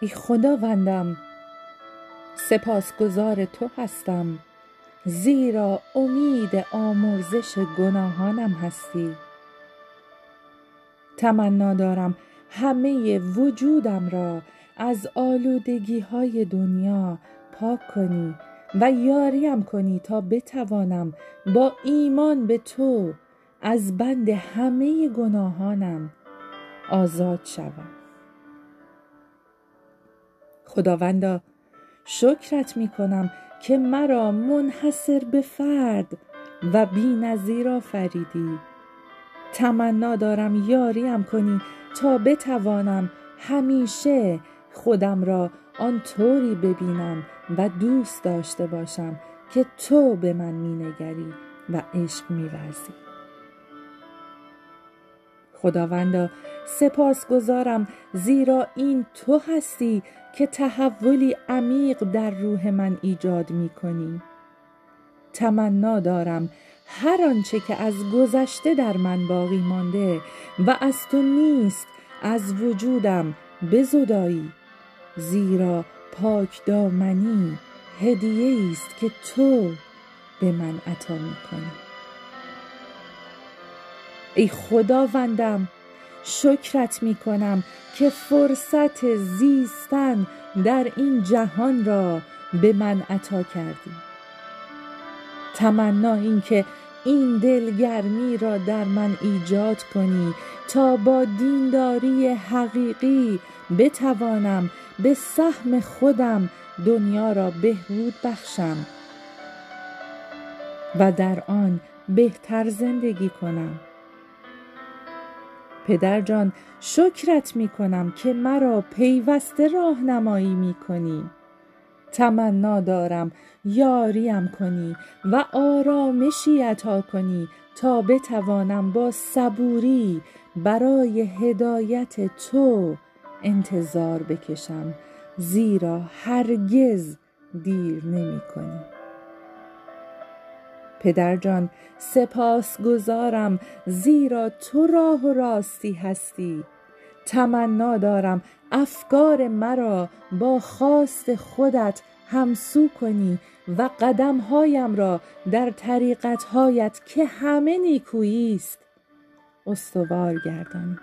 ای خداوندم سپاسگزار تو هستم زیرا امید آمرزش گناهانم هستی. تمنا دارم همه وجودم را از آلودگی های دنیا پاک کنی و یاریم کنی تا بتوانم با ایمان به تو از بند همه گناهانم آزاد شوم. خداوندا شکرت می کنم که مرا منحصر به فرد و بی نظیر آفریدی. تمنا دارم یاریم کنی تا بتوانم همیشه خودم را آن طوری ببینم و دوست داشته باشم که تو به من مینگری و عشق میورزی. خداوندا سپاسگزارم زیرا این تو هستی که تحولی عمیق در روح من ایجاد می کنی تمنا دارم هر آنچه که از گذشته در من باقی مانده و از تو نیست از وجودم بزدایی زیرا پاک دامنی هدیه است که تو به من عطا می کنی ای خداوندم شکرت می کنم که فرصت زیستن در این جهان را به من عطا کردی. تمنا این که این دلگرمی را در من ایجاد کنی تا با دینداری حقیقی بتوانم به سهم خودم دنیا را بهبود بخشم و در آن بهتر زندگی کنم. پدر جان شکرت می کنم که مرا پیوسته راهنمایی می کنی تمنا دارم یاریم کنی و آرامشی عطا کنی تا بتوانم با صبوری برای هدایت تو انتظار بکشم زیرا هرگز دیر نمی کنی پدرجان سپاس گذارم زیرا تو راه و راستی هستی. تمنا دارم افکار مرا با خواست خودت همسو کنی و قدمهایم را در طریقتهایت که همه نیکویی است استوار گردانی.